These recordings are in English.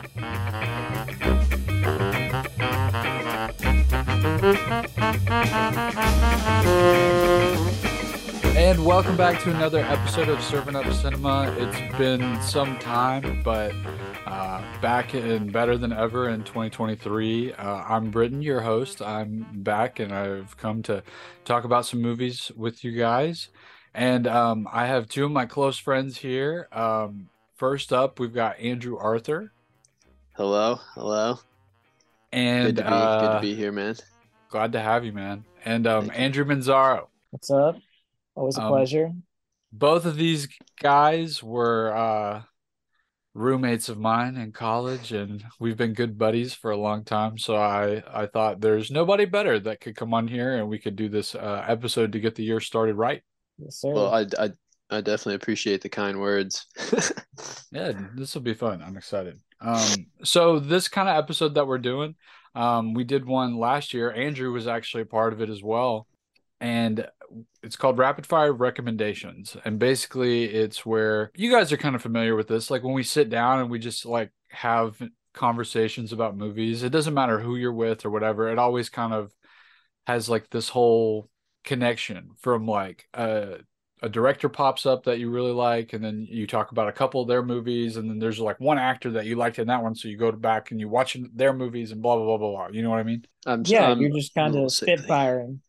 And welcome back to another episode of Serving Up Cinema. It's been some time, but uh, back and better than ever in 2023. Uh, I'm Britton, your host. I'm back, and I've come to talk about some movies with you guys. And um, I have two of my close friends here. Um, first up, we've got Andrew Arthur. Hello, hello. And good to be, uh, good to be here, man. glad to have you, man. And um, Thank you. Andrew Manzaro. What's up? Always a Um, pleasure. both of these guys were uh roommates of mine in college and we've been good buddies for a long time so i i thought there's nobody better that could come on here and we could do this uh episode to get the year started right Yes, sir. Well, I, I, I definitely appreciate the kind words. yeah this will be fun i'm excited um so this kind of episode that we're doing um we did one last year. Andrew was actually a part of it as well. And it's called rapid fire recommendations. And basically it's where you guys are kind of familiar with this. Like when we sit down and we just like have conversations about movies it doesn't matter who you're with or whatever it always kind of has like this whole connection from like a a director pops up that you really like and then you talk about a couple of their movies and then there's like one actor that you liked in that one so you go back and you watch their movies and blah blah blah blah blah you know what i mean I'm, yeah, I'm you're just a kind little of sickly. spitfiring.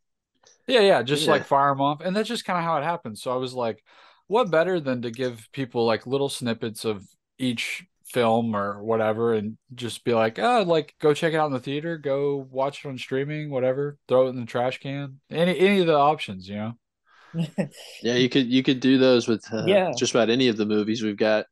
Yeah, yeah, just Yeah. like fire them off. And that's just kind of how it happens. So I was like, what better than to give people like little snippets of each film or whatever and just be like, oh, like go check it out in the theater, go watch it on streaming, whatever, throw it in the trash can. Any any of the options, you know? Yeah, you could you could do those with uh, Yeah. just about any of the movies we've got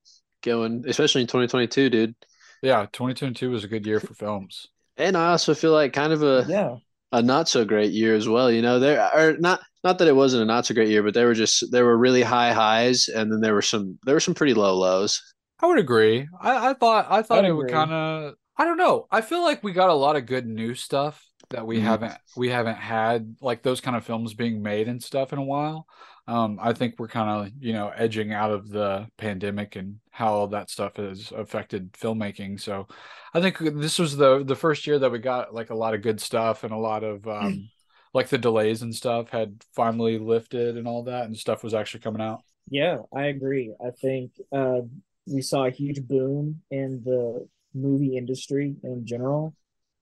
going, especially in 2022, dude. Yeah, 2022 was a good year for films. And I also feel like kind of a yeah, a not so great year as well. You know, there are not not that it wasn't a not so great year, but there were just there were really high highs, and then there were some there were some pretty low lows. I would agree. I, I thought I thought I'd it would kind of I don't know. I feel like we got a lot of good new stuff that we Mhm. haven't we haven't had like those kind of films being made and stuff in a while. Um, I think we're kind of you know edging out of the pandemic and how all that stuff has affected filmmaking. So I think this was the the first year that we got like a lot of good stuff and a lot of um, like the delays and stuff had finally lifted and all that and stuff was actually coming out. yeah, I agree. I think uh, we saw a huge boom in the movie industry in general.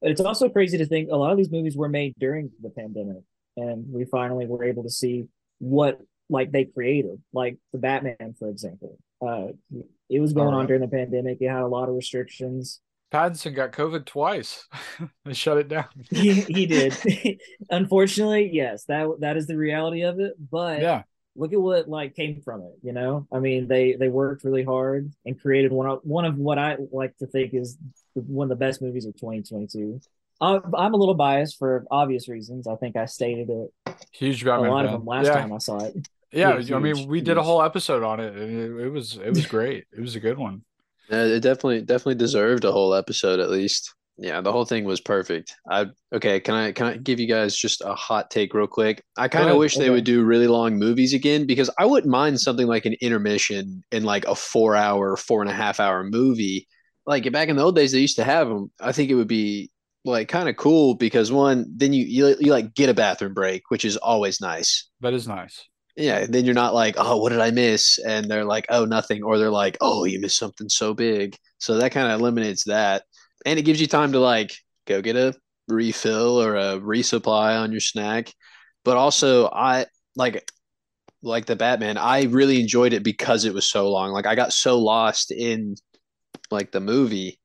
But it's also crazy to think a lot of these movies were made during the pandemic, and we finally were able to see what like they created, like the Batman, for example. Uh, it was going on during the pandemic. It had a lot of restrictions. Pattinson got COVID twice. they shut it down. he, he did. Unfortunately, yes, that that is the reality of it. But Yeah. Look at what like came from it. You know, I mean, they they worked really hard and created one of one of what I like to think is one of the best movies of 2022. I'm, I'm a little biased for obvious reasons. I think I stated it Huge a Batman lot of them last yeah. time I saw it. Yeah, Yeah, I mean, huge, we did a whole episode on it, and it, it was it was great. It was a good one. Uh, it definitely definitely deserved a whole episode at least. Yeah, the whole thing was perfect. I okay, can I can I give you guys just a hot take real quick? I kind of wish they would do really long movies again because I wouldn't mind something like an intermission in like a four hour, four and a half hour movie. Like back in the old days, they used to have them. I think it would be like kind of cool because one, then you, you you like get a bathroom break, which is always nice. That is nice. Yeah, then you're not like, oh, what did I miss? And they're like, oh, nothing. Or they're like, oh, you missed something so big. So that kind of eliminates that. And it gives you time to like go get a refill or a resupply on your snack. But also, I like like the Batman, I really enjoyed it because it was so long. Like I got so lost in like the movie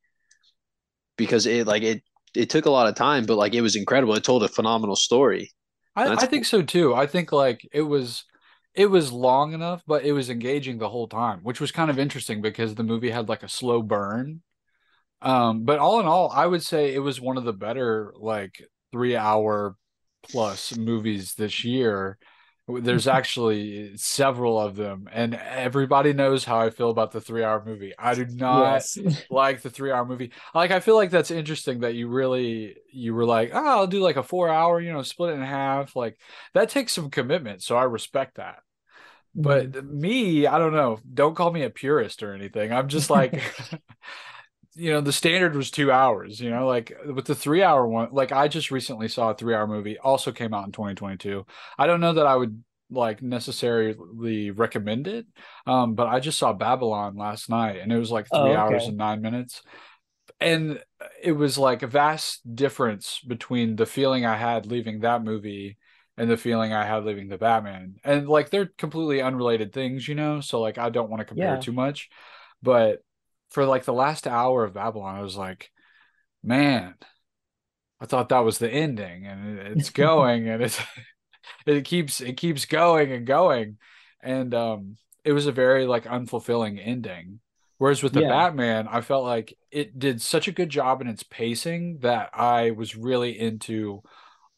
because it like it it took a lot of time, but like it was incredible. It told a phenomenal story. I, I think so too. I think like it was it was long enough, but it was engaging the whole time, which was kind of interesting because the movie had like a slow burn. Um, but all in all, I would say it was one of the better like three hour plus movies this year. There's actually several of them, and everybody knows how I feel about the three hour movie. I do not yes. like the three hour movie. Like I feel like that's interesting that you really you were like, oh, I'll do like a four hour, you know, split it in half. Like that takes some commitment. So I respect that. But me, I don't know. Don't call me a purist or anything. I'm just like you know the standard was two hours you know like with the three hour one like i just recently saw a three hour movie also came out in 2022 i don't know that i would like necessarily recommend it um but i just saw babylon last night and it was like three Oh, okay. hours and nine minutes and it was like a vast difference between the feeling i had leaving that movie and the feeling i had leaving the batman and like they're completely unrelated things you know so like i don't want to compare Yeah. too much but for like the last hour of babylon i was like man i thought that was the ending and it's going and it's it keeps it keeps going and going and um it was a very like unfulfilling ending whereas with the Yeah. batman i felt like it did such a good job in its pacing that i was really into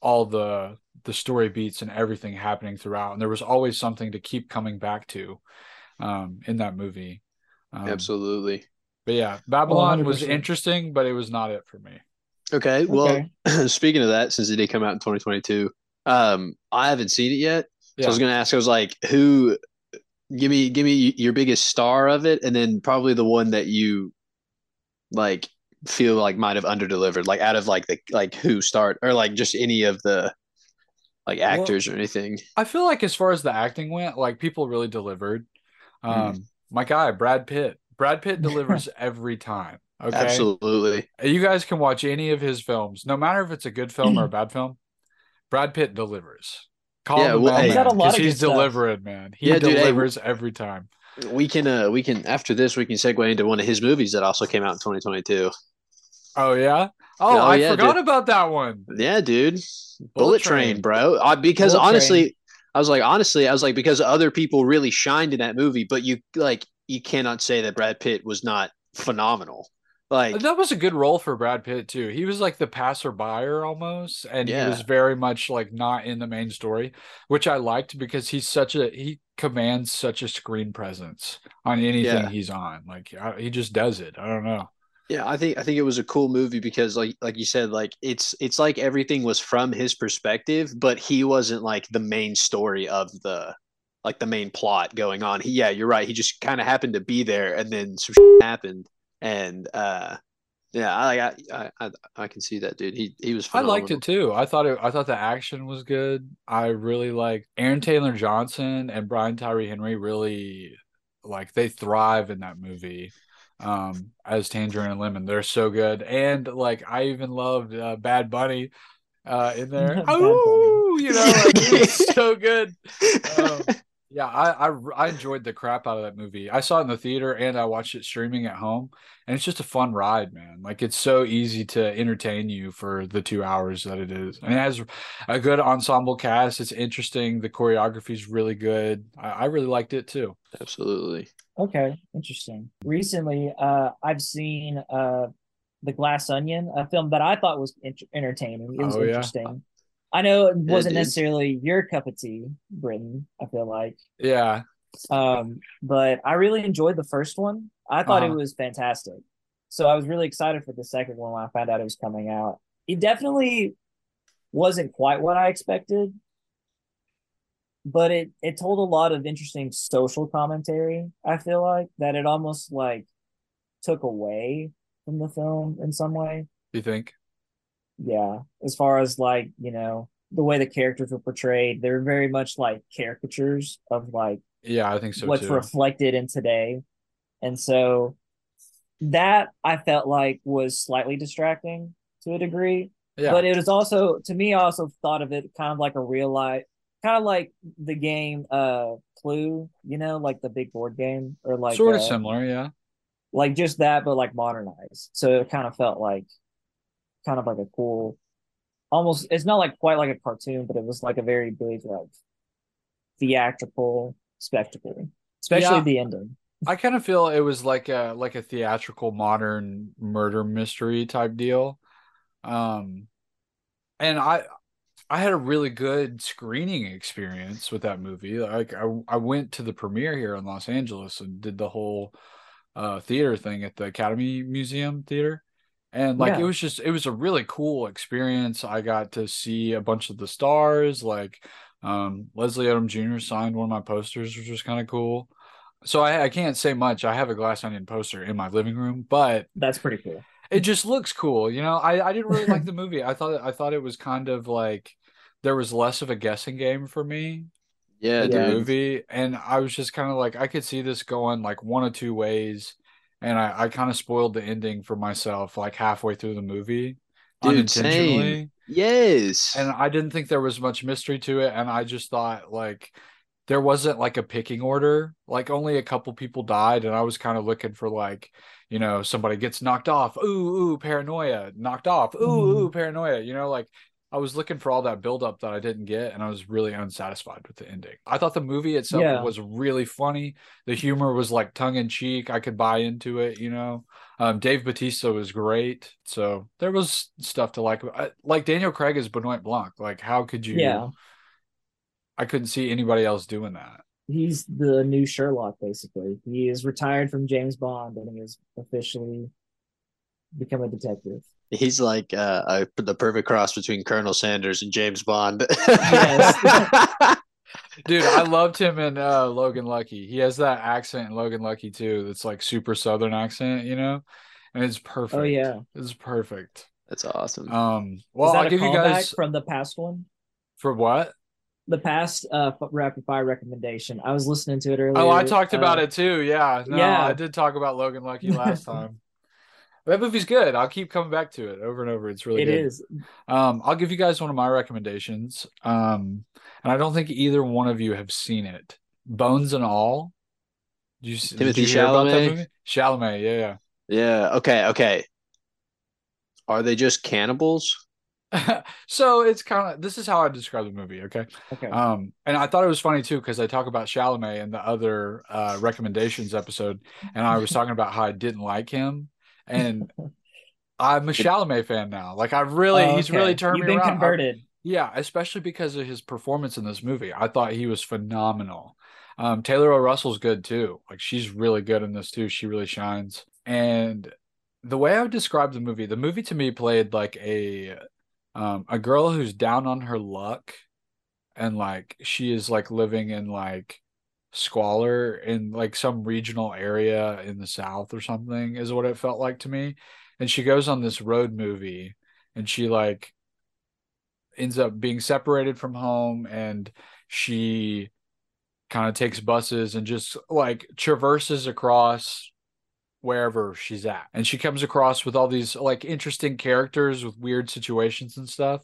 all the the story beats and everything happening throughout and there was always something to keep coming back to um in that movie um, Absolutely. But yeah babylon was 100%. interesting but it was not it for me Okay. Well, Okay. speaking of that, since it did come out in 2022, um, I haven't seen it yet. So I was going to ask, I was like, who, give me, give me your biggest star of it. And then probably the one that you like feel like might have underdelivered, like out of like the, like who start or like just any of the like Well- actors or anything. I feel like as far as the acting went, like people really delivered. Um, my guy Brad Pitt. Brad Pitt delivers every time. Okay, Absolutely. you guys can watch any of his films, no matter if it's a good film or a bad film. Brad Pitt delivers. Call Yeah, him well, hey- He's got a man, lot 'cause of good he's delivering, man. He Yeah, dude, hey, delivers every time. We can, uh, we can, after this, we can segue into one of his movies that also came out in 2022. Oh yeah. Oh, Oh, I yeah, forgot dude. about that one. Yeah, dude. Bullet, Train, Train. bro. I, because Bullet honestly, Train. I was like, honestly, I was like, because other people really shined in that movie, but you like, you cannot say that Brad Pitt was not phenomenal. Like, That was a good role for Brad Pitt too. He was like the passerby almost, and he was very much like not in the main story, which I liked because he's such a he commands such a screen presence on anything Yeah. he's on. Like I, he just does it. I don't know. yeah, I think I think it was a cool movie because, like, like you said, like it's it's like everything was from his perspective, but he wasn't like the main story of the like the main plot going on. He, yeah, you're right. He just kind of happened to be there, and then some shit happened, and uh, yeah, I I I I, I can see that, dude. He he was. I liked it too. I thought it. I thought the action was good. I really like Aaron Taylor Johnson and Brian Tyree Henry. Really, like they thrive in that movie. Um, as Tangerine and Lemon, they're so good. And like I even loved uh, Bad Bunny, uh, in there. Oh, you know, like it was so good. Um, yeah, I, I I enjoyed the crap out of that movie. I saw it in the theater and I watched it streaming at home, and it's just a fun ride, man. Like it's so easy to entertain you for the two hours that it is. And it has a good ensemble cast. It's interesting. The choreography is really good. I, I really liked it too. Absolutely. Okay, interesting. Recently, uh, I've seen uh, The Glass Onion, a film that I thought was ent- entertaining. It was Oh, yeah. interesting. I know it wasn't dude. necessarily your cup of tea, Britton. I feel like, Yeah, um, but I really enjoyed the first one. I thought Uh-huh. it was fantastic. So I was really excited for the second one when I found out it was coming out. It definitely wasn't quite what I expected, but it it told a lot of interesting social commentary. I feel like that it almost like took away from the film in some way. you think? Yeah, as far as like, you know, the way the characters were portrayed, they're very much like caricatures of like Yeah, I think so what's too. reflected in today. And so that I felt like was slightly distracting to a degree. yeah, But it was also to me I also thought of it kind of like a real life kind of like the game uh Clue, you know, like the big board game or like sort of uh, similar. Yeah, like just that but like modernized. So it kind of felt like kind of like a cool almost it's not like quite like a cartoon, but it was like a very big like theatrical spectacle. Especially Yeah. the ending. I kind of feel it was like a like a theatrical modern murder mystery type deal. Um and I I had a really good screening experience with that movie. Like I I went to the premiere here in Los Angeles and did the whole uh theater thing at the Academy Museum Theater. And like it was just it was a really cool experience. I got to see a bunch of the stars like um Leslie Odom Jr. signed one of my posters, which was kind of cool. So I, I can't say much. I have a Glass Onion poster in my living room, but That's pretty cool. it just looks cool. You know, I, I didn't really like the movie. I thought I thought it was kind of like there was less of a guessing game for me Yeah, in Yeah. the movie, and I was just kind of like I could see this going like one of two ways, and I I kind of spoiled the ending for myself like halfway through the movie Dude, unintentionally. same. Yes. and I didn't think there was much mystery to it, and I just thought like there wasn't like a picking order. Like only a couple people died, and I was kind of looking for like you know somebody gets knocked off, ooh ooh paranoia, knocked off, ooh Mhm. ooh paranoia. You know, like I was looking for all that buildup that I didn't get, and I was really unsatisfied with the ending. I thought the movie itself Yeah. was really funny. The humor was like tongue in cheek. I could buy into it. You know, um, Dave Batista was great, so there was stuff to like. I- Like Daniel Craig is Benoit Blanc. Like, how could you? Yeah. I couldn't see anybody else doing that. He's the new Sherlock, basically. He is retired from James Bond and he has officially become a detective. He's like uh, uh, the perfect cross between Colonel Sanders and James Bond. Yes. Dude, I loved him in uh, Logan Lucky. He has that accent in Logan Lucky too. That's like super southern accent, you know, and it's perfect. Oh yeah. it's perfect. That's awesome. Um, well, I'll give you guys from the past one? for what? The past uh rapid fire recommendation. I was listening to it earlier. Oh, I talked about uh, it too. Yeah, no, yeah. I did talk about Logan Lucky last time. That movie's good. I'll keep coming back to it over and over. It's really It good. is. Um, I'll give you guys one of my recommendations. Um, and I don't think either one of you have seen it. Bones and All. Did you, did Timothy you hear about that Chalamet? movie? Chalamet, yeah, yeah. Yeah. Okay. Okay. Are they just cannibals? so it's kind of this is how I describe the movie. Okay. Okay. Um, and I thought it was funny too because I talk about Chalamet in the other uh recommendations episode, and I was talking about how I didn't like him, and I'm a Chalamet fan now. Like I really, Oh, he's really turned You've me been around. I- converted. Yeah, especially because of his performance in this movie. I thought he was phenomenal. Um, Taylor O. Russell's good too. Like she's really good in this too. She really shines. And the way I would describe the movie, the movie to me played like a um a girl who's down on her luck and like she is like living in like squalor in like some regional area in the south or something is what it felt like to me. And she goes on this road movie and she like ends up being separated from home and she kind of takes buses and just like traverses across wherever she's at. And she comes across with all these like interesting characters with weird situations and stuff.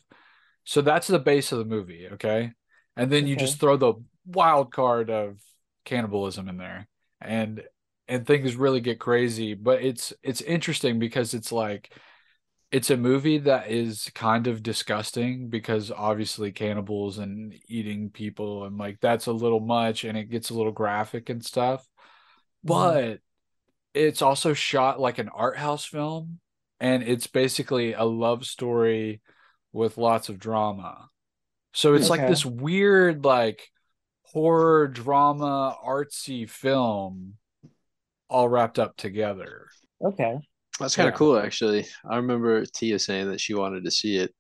So that's the base of the movie okay? And then you just throw the wild card of cannibalism in there. And and things really get crazy but it's it's interesting because it's like it's a movie that is kind of disgusting because obviously cannibals and eating people and like that's a little much and it gets a little graphic and stuff. Mm-hmm. But it's also shot like an art house film and it's basically a love story with lots of drama. So it's like this weird like horror drama artsy film all wrapped up together Okay. That's kind of Yeah. cool, actually. I remember Tia saying that she wanted to see it.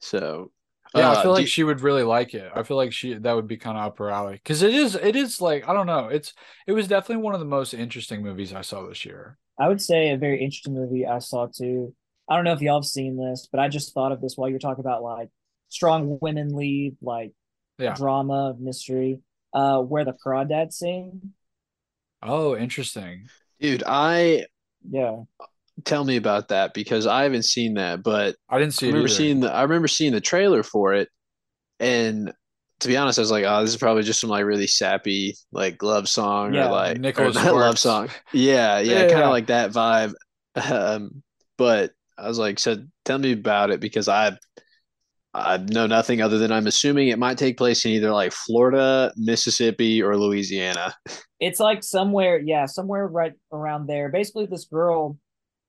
So Yeah, uh, I feel do like she would really like it. I feel like she that would be kind of up her alley because it is it is like I don't know. It's it was definitely one of the most interesting movies I saw this year. I would say a very interesting movie I saw too. I don't know if y'all have seen this, but I just thought of this while you're talking about like strong women lead, like Yeah. drama, mystery. Uh, where the crawdads sing. Oh, interesting. dude, I Yeah. tell me about that because I haven't seen that, but I didn't see I remember either. seeing the I remember seeing the trailer for it, and to be honest, I was like, oh, this is probably just some like really sappy like love song Yeah, or like Nicholas or love song. Yeah, yeah, Yeah, kind of yeah. like that vibe. Um, but I was like, so tell me about it because I I know nothing other than I'm assuming it might take place in either like Florida, Mississippi, or Louisiana. It's like somewhere, yeah, somewhere right around there. Basically, this girl,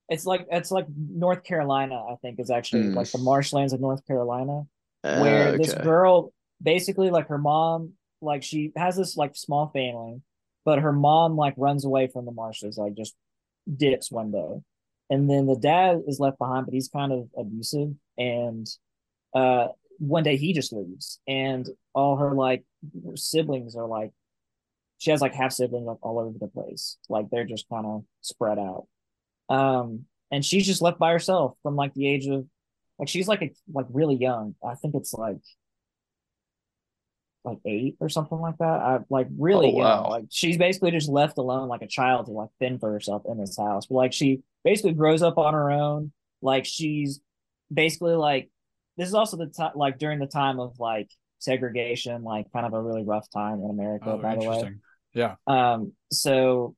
it's like it's like North Carolina, I think, is actually Hmm. like the marshlands of North Carolina. Uh, where this girl basically like her mom like she has this like small family but her mom like runs away from the marshes like just dips one day and then the dad is left behind but he's kind of abusive and uh one day he just leaves and all her like siblings are like she has like half siblings like all over the place. Like they're just kind of spread out. Um, and she's just left by herself from like the age of like she's like a, like really young. I think it's like like eight or something like that. I like really Oh, young. wow. Like she's basically just left alone like a child to like fend for herself in this house. But like she basically grows up on her own. Like she's basically like this is also the time like during the time of like segregation, like kind of a really rough time in America, Oh, by the way. Yeah. Um, so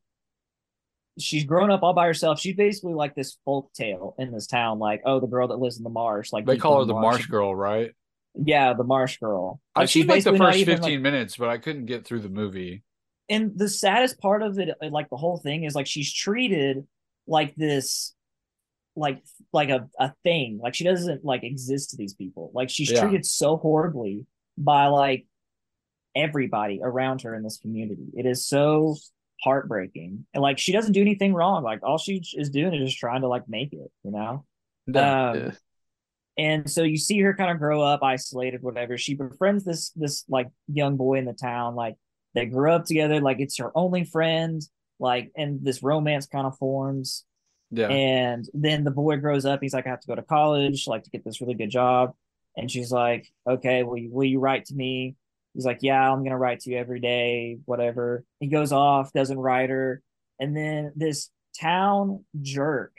she's grown up all by herself. She's basically like this folk tale in this town, like, oh, the girl that lives in the marsh. Like They call her the marsh. Marsh Girl, right? Yeah, the marsh girl. I've she's seen like the first even, like- 15 minutes, but I couldn't get through the movie. and the saddest part of it like the whole thing is like she's treated like this like like a, a thing like she doesn't like exist to these people like she's Yeah. treated so horribly by like everybody around her in this community it is so heartbreaking and like she doesn't do anything wrong like all she is doing is just trying to like make it you know Yeah. um, Yeah. and so you see her kind of grow up isolated, whatever. She befriends this this like young boy in the town. Like they grew up together. Like it's her only friend. Like and this romance kind of forms. Yeah. And then the boy grows up. He's like, I have to go to college, like to get this really good job. And she's like, Okay, will you, will you write to me? He's like, Yeah, I'm gonna write to you every day, whatever. He goes off, doesn't write her, and then this town jerk.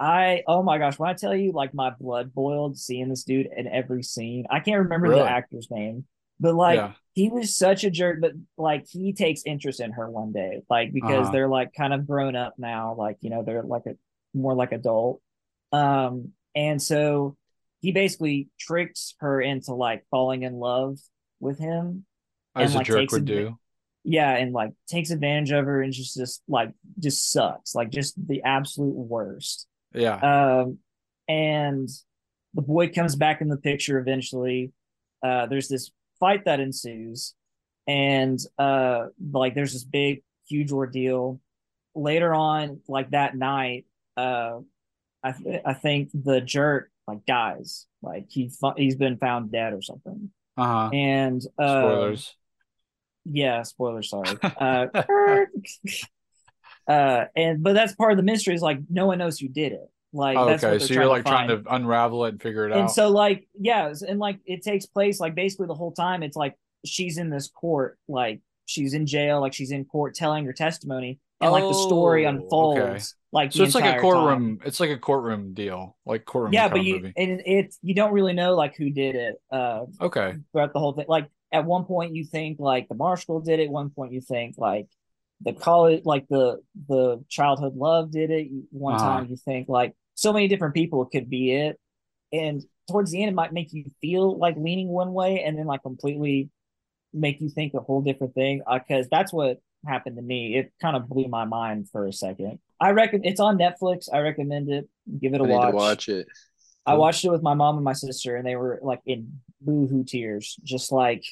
I oh my gosh, when I tell you like my blood boiled seeing this dude in every scene. I can't remember Really? the actor's name, but like yeah. he was such a jerk, but like he takes interest in her one day, like because Uh-huh. they're like kind of grown up now, like you know they're like a more like adult, um, and so he basically tricks her into like falling in love with him, As and, a like, jerk would do. yeah, and like takes advantage of her and just just like just sucks, like just the absolute worst. Yeah. Um, and the boy comes back in the picture eventually. Uh, there's this fight that ensues, and uh, like there's this big, huge ordeal. Later on, like that night, uh, I th- I think the jerk like dies, like he fu- he's been found dead or something. Uh huh. And uh, Spoilers. yeah, spoiler. Sorry. Uh, uh, and but that's part of the mystery is like no one knows who did it. Like Oh, that's what okay. So you're like find. trying to unravel it and figure it and out. And so like yeah and like it takes place like basically the whole time it's like she's in this court like she's in jail like she's in court telling her testimony and like the story Oh, unfolds okay. like so it's like a courtroom. time. It's like a courtroom deal, like courtroom. yeah but you movie. and it you don't really know like who did it uh Okay. throughout the whole thing like at one point you think like the marshal did it one point you think like the college like the the childhood love did it one Uh-huh. time you think like so many different people could be it. And towards the end it might make you feel like leaning one way and then like completely make you think a whole different thing uh, because that's what happened to me. It kind of blew my mind for a second. I reckon it's on netflix. I recommend it. Give it a I need watch. to watch it. i watched it with my mom and my sister and they were like in boohoo tears. Just like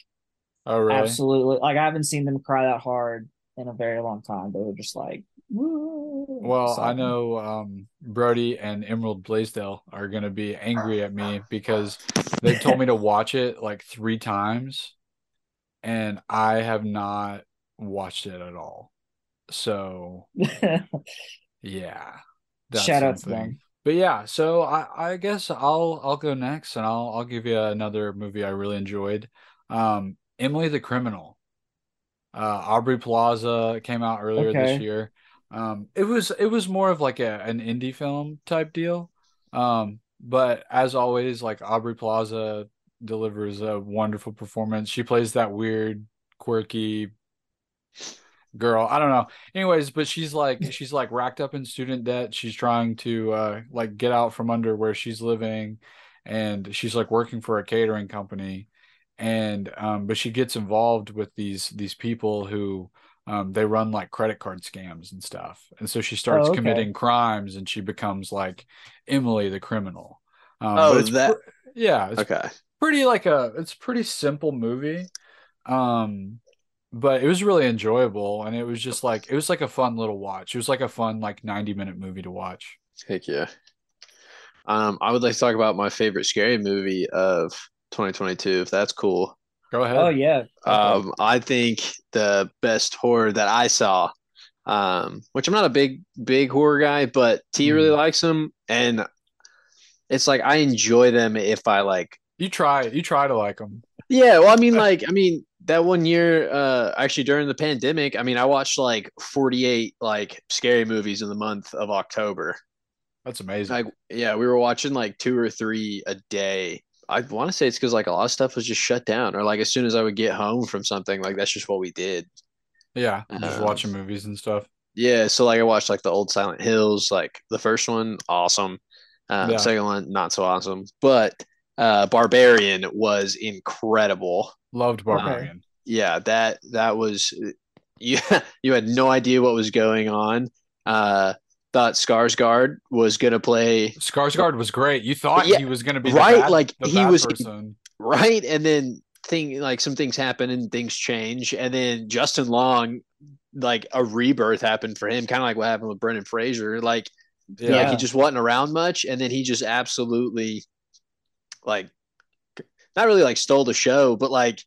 Oh, really? absolutely like i haven't seen them cry that hard in a very long time. They were just like Well, I know um, Brody and Emerald Blaisdell are going to be angry at me because they told me to watch it like three times, and I have not watched it at all. So yeah, Shout out to them. But yeah, so I, I guess I'll I'll go next, and I'll I'll give you another movie I really enjoyed. Um, Emily the Criminal. Uh, Aubrey Plaza came out earlier this year. Um, it was it was more of like a an indie film type deal. Um, but as always, like Aubrey Plaza delivers a wonderful performance. She plays that weird, quirky girl. I don't know. Anyways, but she's like she's like racked up in student debt. She's trying to uh like get out from under where she's living and she's like working for a catering company and um but she gets involved with these these people who um they run like credit card scams and stuff. And so she starts Oh, okay. committing crimes and she becomes like Emily the criminal. Um, Oh, but it's that- pr- yeah, it's Okay. pretty like a it's a pretty simple movie um but it was really enjoyable and it was just like it was like a fun little watch it was like a fun like 90 minute movie to watch Heck yeah. Um, I would like to talk about my favorite scary movie of 2022, if that's cool. Go ahead. Oh yeah. Um, I think the best horror that I saw, um, which I'm not a big big horror guy, but T really likes them, and it's like I enjoy them if I like. You try. You try to like them. Yeah, well, I mean, like, I mean, that one year, uh, actually during the pandemic, I mean, I watched like 48 like scary movies in the month of October. That's amazing. Like, yeah, we were watching like two or three a day. I want to say it's because like a lot of stuff was just shut down, or like as soon as I would get home from something, like that's just what we did. yeah, just Um, watching movies and stuff. Yeah, so like I watched like the old Silent Hills, like the first one, awesome. Uh, Yeah. Second one, not so awesome, but uh, Barbarian was incredible. Loved Okay. Barbarian. Yeah, that that was you. You had no idea what was going on. Uh, thought Skarsgård was gonna play Skarsgård was great. You thought Yeah, he was going to be the right, bad- like, the he bad was- person. right, and then thing like some things happen and things change, and then Justin Long, like a rebirth happened for him, kind of like what happened with Brendan Fraser. Like Yeah. like he just wasn't around much and then he just absolutely like not really like stole the show but like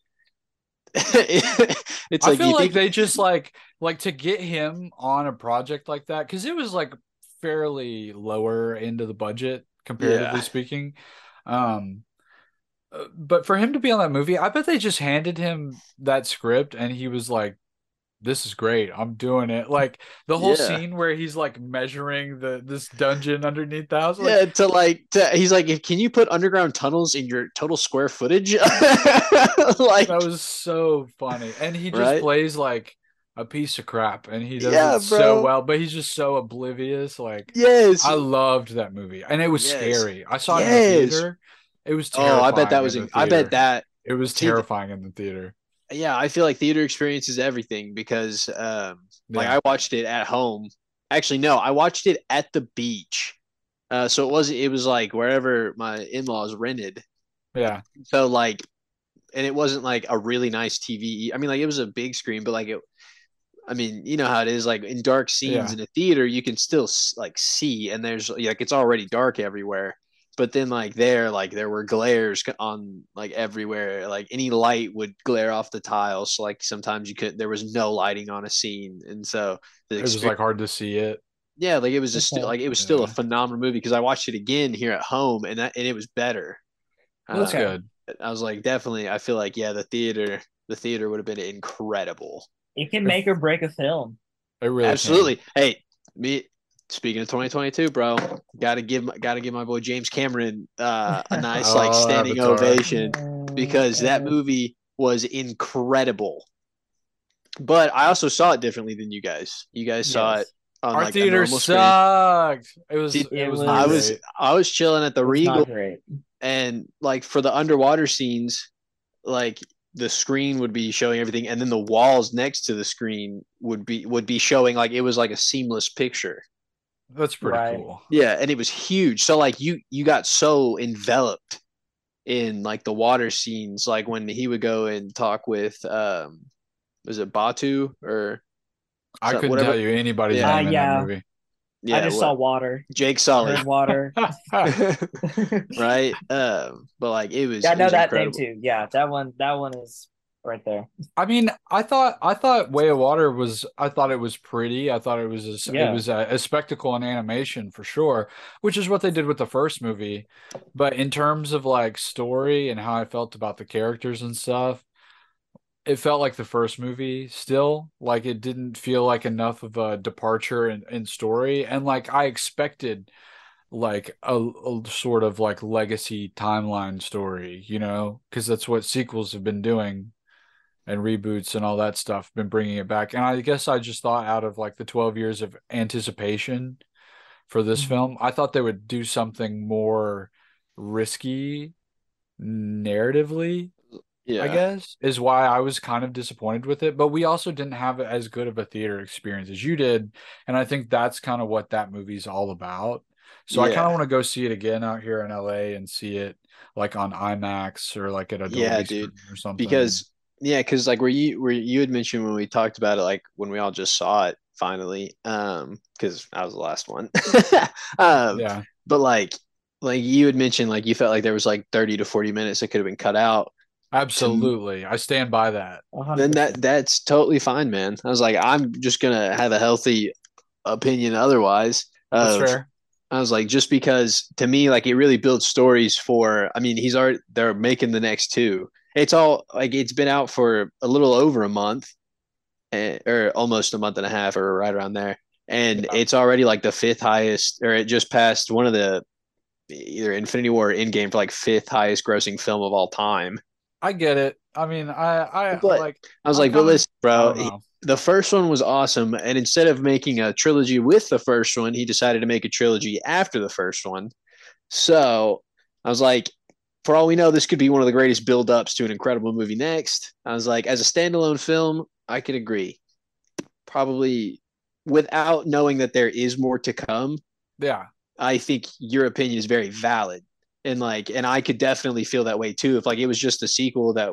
it's I like feel you like think they just like like to get him on a project like that because it was like fairly lower end of the budget comparatively Yeah. speaking. Um, uh, but for him to be on that movie, I bet they just handed him that script and he was like, "This is great. I'm doing it." Like the whole Yeah. scene where he's like measuring the this dungeon underneath the house. Like, yeah to like to, he's like can you put underground tunnels in your total square footage like that was so funny, and he just Right? plays like a piece of crap, and he does Yeah, it so well. But he's just so oblivious. Like yes I loved that movie, and it was Yes. scary. I saw it in the theater. It was oh terrifying. i bet that was in i bet that it was terrifying in the theater. yeah i feel like theater experience is everything because um like i watched it at home actually no i watched it at the beach uh so it was it was like wherever my in-laws rented yeah, so like and it wasn't like a really nice tv i mean like it was a big screen but like it i mean you know how it is like in dark scenes Yeah. in a theater you can still like see and there's like it's already dark everywhere but then like there like there were glares on like everywhere like any light would glare off the tiles so like sometimes you could there was no lighting on a scene and so the it was like hard to see it. yeah like it was just Okay. like it was still a phenomenal movie because i watched it again here at home and that and it was better That's Uh, good. I was like, definitely. I feel like, yeah, the theater, the theater would have been incredible. It can make or break a film. It really can. Absolutely. Hey, me. Speaking of 2022, bro, gotta give, gotta give my boy James Cameron uh, a nice like Oh, standing Avatar. ovation because that movie was incredible. But I also saw it differently than you guys. You guys saw it on Our like a theater normal screen. sucked. It was. It it was. was- not I was great. I was chilling at the It's Regal and like for the underwater scenes like the screen would be showing everything and then the walls next to the screen would be would be showing like it was like a seamless picture That's pretty Right. cool. yeah and it was huge so like you you got so enveloped in like the water scenes like when he would go and talk with um was it batu or I So couldn't whatever- tell you anybody's Yeah. name Uh, in yeah. that movie. Yeah I just what- saw water. jake sully Heard water. right um but like it was yeah, I know that incredible. thing too. Yeah, that one. That one is right there. I mean, I thought I thought Way of Water was I thought it was pretty. I thought it was a, Yeah. it was a, a spectacle and animation for sure, which is what they did with the first movie. But in terms of like story and how I felt about the characters and stuff, it felt like the first movie still. Like it didn't feel like enough of a departure in, in story. And like I expected like a, a sort of like legacy timeline story, you know, because that's what sequels have been doing and reboots and all that stuff been bringing it back and i guess i just thought out of like the 12 years of anticipation for this Mhm. film i thought they would do something more risky narratively yeah. i guess is why i was kind of disappointed with it but we also didn't have as good of a theater experience as you did and i think that's kind of what that movie's all about. So i kind of want to go see it again out here in la and see it like on imax or like at a Yeah, dude. or something. because yeah because like where you where you had mentioned when we talked about it like when we all just saw it finally um because i was the last one. Um yeah. but like like you had mentioned like you felt like there was like 30 to 40 minutes that could have been cut out Absolutely. I stand by that. A hundred then that that's totally fine, man. I was like, I'm just gonna have a healthy opinion otherwise. That's fair. I was like, just because to me, like it really builds stories for. I mean, he's already they're making the next two. It's all like it's been out for a little over a month, eh, or almost a month and a half, or right around there, and Yeah. it's already like the fifth highest, or it just passed one of the either Infinity War or Endgame for like fifth highest grossing film of all time. I get it. I mean, I, I But- like. I was I'm like, but listen, bro, don't he- know. the first one was awesome and instead of making a trilogy with the first one he decided to make a trilogy after the first one so i was like for all we know this could be one of the greatest build-ups to an incredible movie next i was like as a standalone film i could agree probably without knowing that there is more to come Yeah. i think your opinion is very valid and like and i could definitely feel that way too if like it was just a sequel that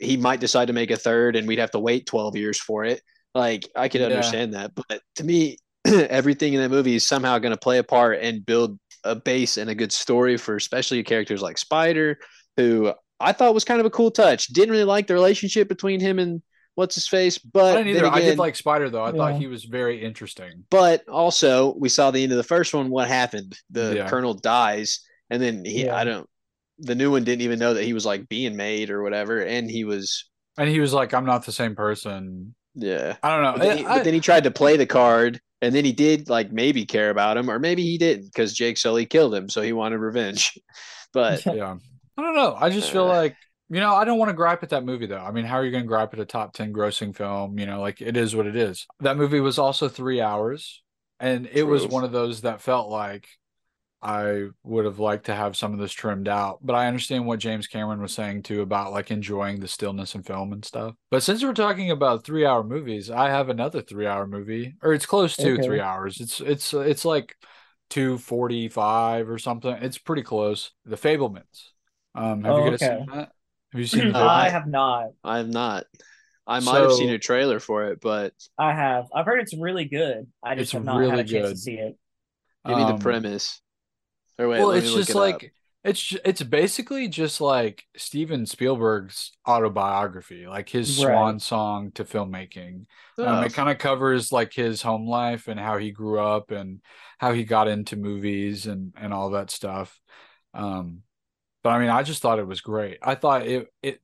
he might decide to make a third and we'd have to wait 12 years for it like i could Yeah. understand that but to me everything in that movie is somehow going to play a part and build a base and a good story for especially characters like spider who i thought was kind of a cool touch didn't really like the relationship between him and what's his face I but didn't then either. I did like Spider though. I thought he was very interesting. but also we saw the end of the first one what happened the Yeah. colonel dies and then he Yeah. i don't the new one didn't even know that he was like being made or whatever and he was And he was like, "I'm not the same person." yeah I don't know. but then, he, I- but then he tried to play the card and then he did like maybe care about him or maybe he didn't because jake sully killed him so he wanted revenge but yeah. I don't know. I just feel Uh. like you know I don't want to gripe at that movie though. I mean, how are you going to gripe at a top ten grossing film? You know, like it is what it is. That movie was also three hours, and it was one of those that felt like I would have liked to have some of this trimmed out. But I understand what James Cameron was saying too about like enjoying the stillness in film and stuff. But since we're talking about three hour movies, I have another three hour movie, or it's close to Okay. three hours. It's it's it's like two forty five or something. It's pretty close. The Fabelmans. Um, have Oh, you guys okay. seen that? Have you seen the I have not. i have not i might have seen a trailer for it but I have. I've heard it's really good. I just It's have not really had a chance to see it. give me the Um, premise or wait well, it's just it like up. it's it's basically just like Steven Spielberg's autobiography, like his Right. swan song to filmmaking. Um, Oh, it kind of covers like his home life and how he grew up and how he got into movies and and all that stuff. Um, but I mean, I just thought it was great. I thought it it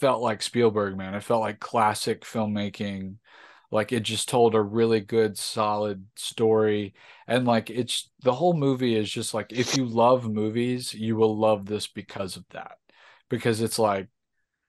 felt like Spielberg, man. It felt like classic filmmaking. Like it just told a really good, solid story. And like it's the whole movie is just like if you love movies, you will love this because of that. Because it's like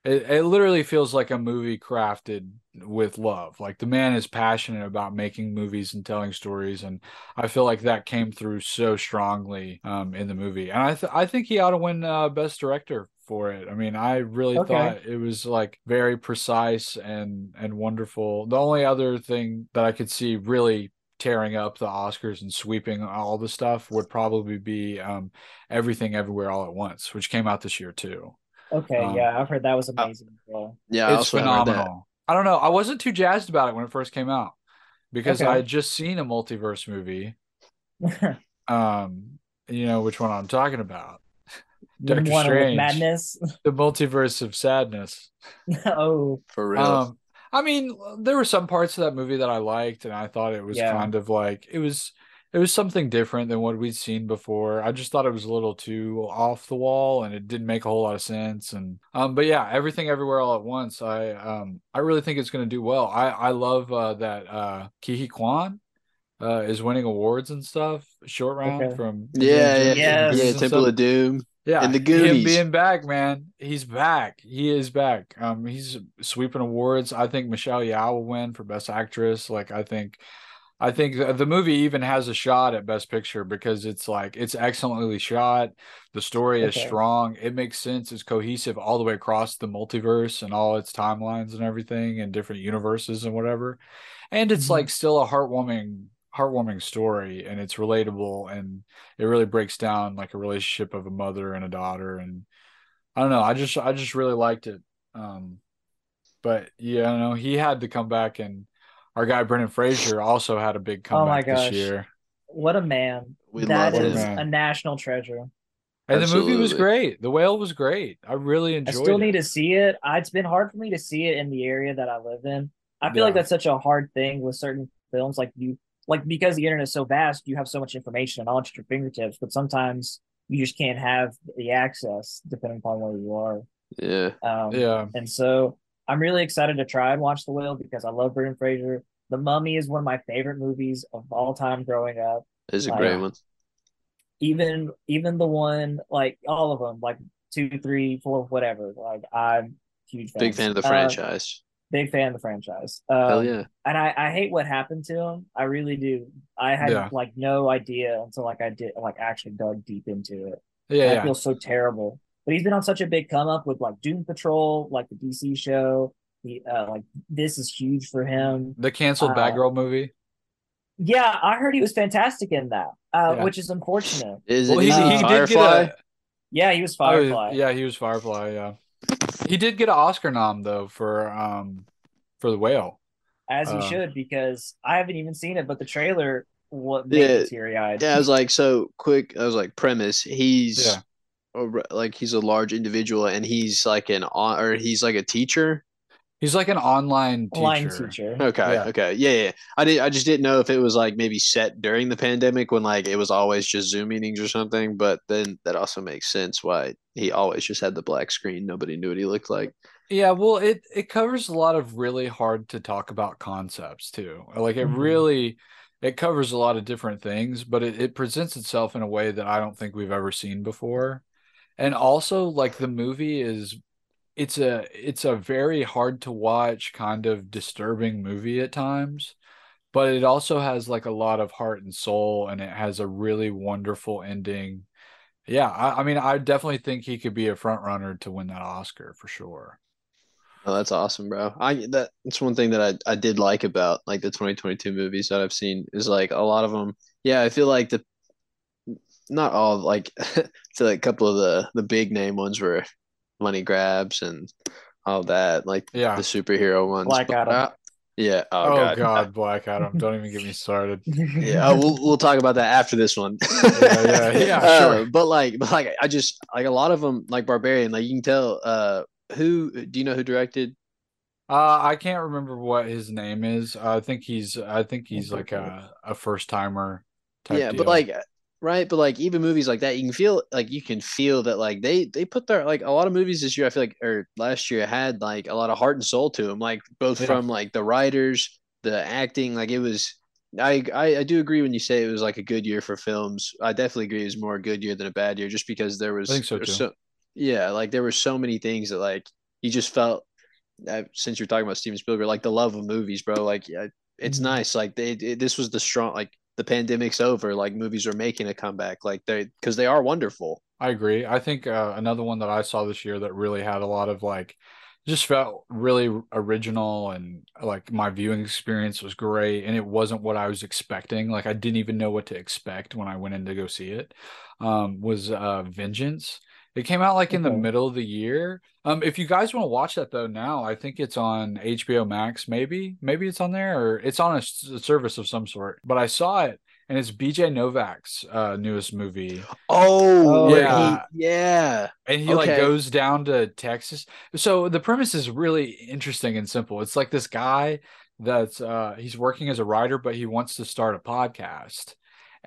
it, it literally feels like a movie crafted with love. Like the man is passionate about making movies and telling stories, and I feel like that came through so strongly um, in the movie. And I th- I think he ought to win uh, best director for it. I mean, I really Okay. thought it was like very precise and and wonderful. The only other thing that I could see really tearing up the Oscars and sweeping all the stuff would probably be um, Everything Everywhere All at Once, which came out this year too. Okay, Um, yeah, I've heard that was amazing. as well. yeah it's also heard that. phenomenal. I don't know. I wasn't too jazzed about it when it first came out because Okay. I had just seen a multiverse movie. Um, you know which one I'm talking about? The Doctor one with Strange. madness. The multiverse of sadness. oh, for real Um, I mean, there were some parts of that movie that I liked, and I thought it was Yeah. kind of like it was it was something different than what we'd seen before. I just thought it was a little too off the wall, and it didn't make a whole lot of sense. And um, but yeah, everything everywhere all at once. I um, I really think it's going to do well. I I love uh, that uh, Ke Huy Quan uh is winning awards and stuff. Short round Okay. from yeah yeah Yes. yeah and temple stuff. of doom Yeah, And the him being back, man. He's back. He is back. Um, he's sweeping awards. I think Michelle Yeoh will win for Best Actress. Like, I think, I think the, the movie even has a shot at Best Picture because it's like it's excellently shot. The story is strong. It makes sense. It's cohesive all the way across the multiverse and all its timelines and everything and different universes and whatever. And it's Mhm. like still a heartwarming, heartwarming story, and it's relatable and it really breaks down like a relationship of a mother and a daughter and i don't know i just i just really liked it um but yeah you know he had to come back and our guy brendan fraser also had a big Oh my comeback this year what a man! We That love is him. a national treasure. And the movie was great. The whale was great. I really enjoyed. I still it. need to see it. It's been hard for me to see it in the area that I live in. I feel like that's such a hard thing with certain films. Like you, like because the internet is so vast, you have so much information and knowledge at your fingertips. But sometimes you just can't have the access depending upon where you are. Yeah. Um, yeah. And so I'm really excited to try and watch The Whale because I love Brendan Fraser. The Mummy is one of my favorite movies of all time growing up. It's a Like, great one. Even even the one like all of them like two, three, four, whatever. Like I'm huge fan. Big fan of the Uh, franchise. Big fan of the franchise. Um, Hell yeah. And I, I hate what happened to him. I really do. I had Yeah. like no idea until like I did like actually dug deep into it. Yeah, I yeah. feel so terrible. But he's been on such a big come up with like Doom Patrol, like the DC show. He, uh, like this is huge for him. The canceled Uh, Batgirl movie. Yeah, I heard he was fantastic in that, uh, Yeah. which is unfortunate. Is Well, it he, uh, he he did get a Yeah, he was oh, Firefly. yeah, he was Firefly, yeah. He did get an Oscar nom though for um for the whale. as he Uh, should, because I haven't even seen it, but the trailer what made Yeah. me teary eyed. Yeah, I was like, so quick. I was like, premise. He's Yeah. a like he's a large individual, and he's like an or he's like a teacher. He's like an online teacher. Line teacher. Okay, Yeah. okay, yeah, yeah. I did. I just didn't know if it was like maybe set during the pandemic when like it was always just Zoom meetings or something. But then that also makes sense why he always just had the black screen. Nobody knew what he looked like. Yeah, well, it it covers a lot of really hard to talk about concepts too. Like it Mhm. really it covers a lot of different things, but it, it presents itself in a way that I don't think we've ever seen before. And also like the movie is it's a it's a very hard to watch kind of disturbing movie at times, but it also has like a lot of heart and soul and it has a really wonderful ending. Yeah, I, I mean I definitely think he could be a front runner to win that Oscar for sure. Oh, that's awesome, bro. I that that's one thing that I, I did like about like the 2022 movies that I've seen is like a lot of them. Yeah, I feel like the not all like to like a couple of the the big name ones were money grabs and all that, like Yeah. the superhero ones. Black But, Adam. uh, yeah. Oh, Oh, god. God. Black Adam. Don't even get me started. Yeah. Oh, we'll we'll talk about that after this one. yeah, yeah, Uh, sure. But like, but like, I just like a lot of them, like Barbarian. Like you can tell. Uh, who do you know who directed? Uh, I can't remember what his name is. I think he's I think he's like a, a first timer type yeah, but like right, but like even movies like that, you can feel like you can feel that like they they put their like a lot of movies this year. I feel like or last year had like a lot of heart and soul to them, like both Yeah. from like the writers, the acting. Like it was. I, I I do agree when you say it was like a good year for films. I definitely agree it was more a good year than a bad year, just because there was I think so, too. yeah, like there were so many things that like you just felt. Uh, since you're talking about Steven Spielberg, like the love of movies, bro. Like yeah, it's Mhm. nice. Like they, it, this was the strong. Like the pandemic's over. Like movies are making a comeback. Like they because they are wonderful. I agree. I think uh, another one that I saw this year that really had a lot of like just felt really original and like my viewing experience was great and it wasn't what I was expecting. Like I didn't even know what to expect when I went in to go see it. Um was uh Vengeance. It came out like in the Okay. middle of the year. Um if you guys want to watch that though now, I think it's on HBO Max maybe. Maybe it's on there or it's on a, s- a service of some sort. But I saw it and it's BJ Novak's uh newest movie. Oh, Oh, yeah. he, yeah. And he like goes down to Texas. So the premise is really interesting and simple. It's like this guy that's uh he's working as a writer, but he wants to start a podcast.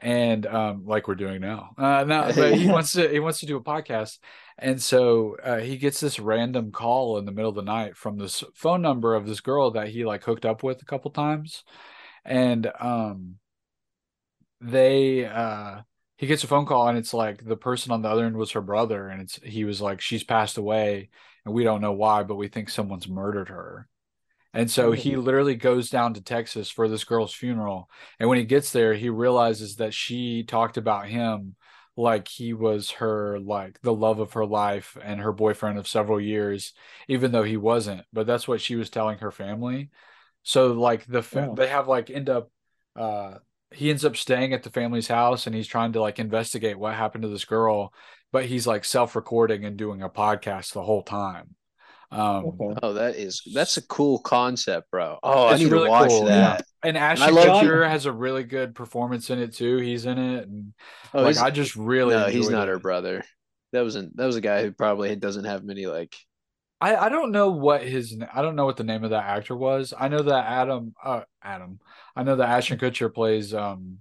And um like we're doing now. Uh no, but he wants to he wants to do a podcast. And so uh, he gets this random call in the middle of the night from this phone number of this girl that he like hooked up with a couple times. And um they uh he gets a phone call and it's like the person on the other end was her brother and it's he was like she's passed away and we don't know why but we think someone's murdered her and so he literally goes down to Texas for this girl's funeral. And when he gets there he realizes that she talked about him like he was her like the love of her life and her boyfriend of several years even though he wasn't. But that's what she was telling her family. So like the fa- they have like end up uh he ends up staying at the family's house and he's trying to like investigate what happened to this girl. But he's like self-recording and doing a podcast the whole time um Okay. Oh, that is that's a cool concept, bro. Oh, I need really to watch cool, that. and I Ashton Kutcher has a really good performance in it too he's in it and Oh, like I just really no, he's not it. her brother. That wasn't that was a guy who probably doesn't have many like I, I don't know what his I don't know what the name of that actor was. I know that Adam uh Adam. I know that Ashton Kutcher plays um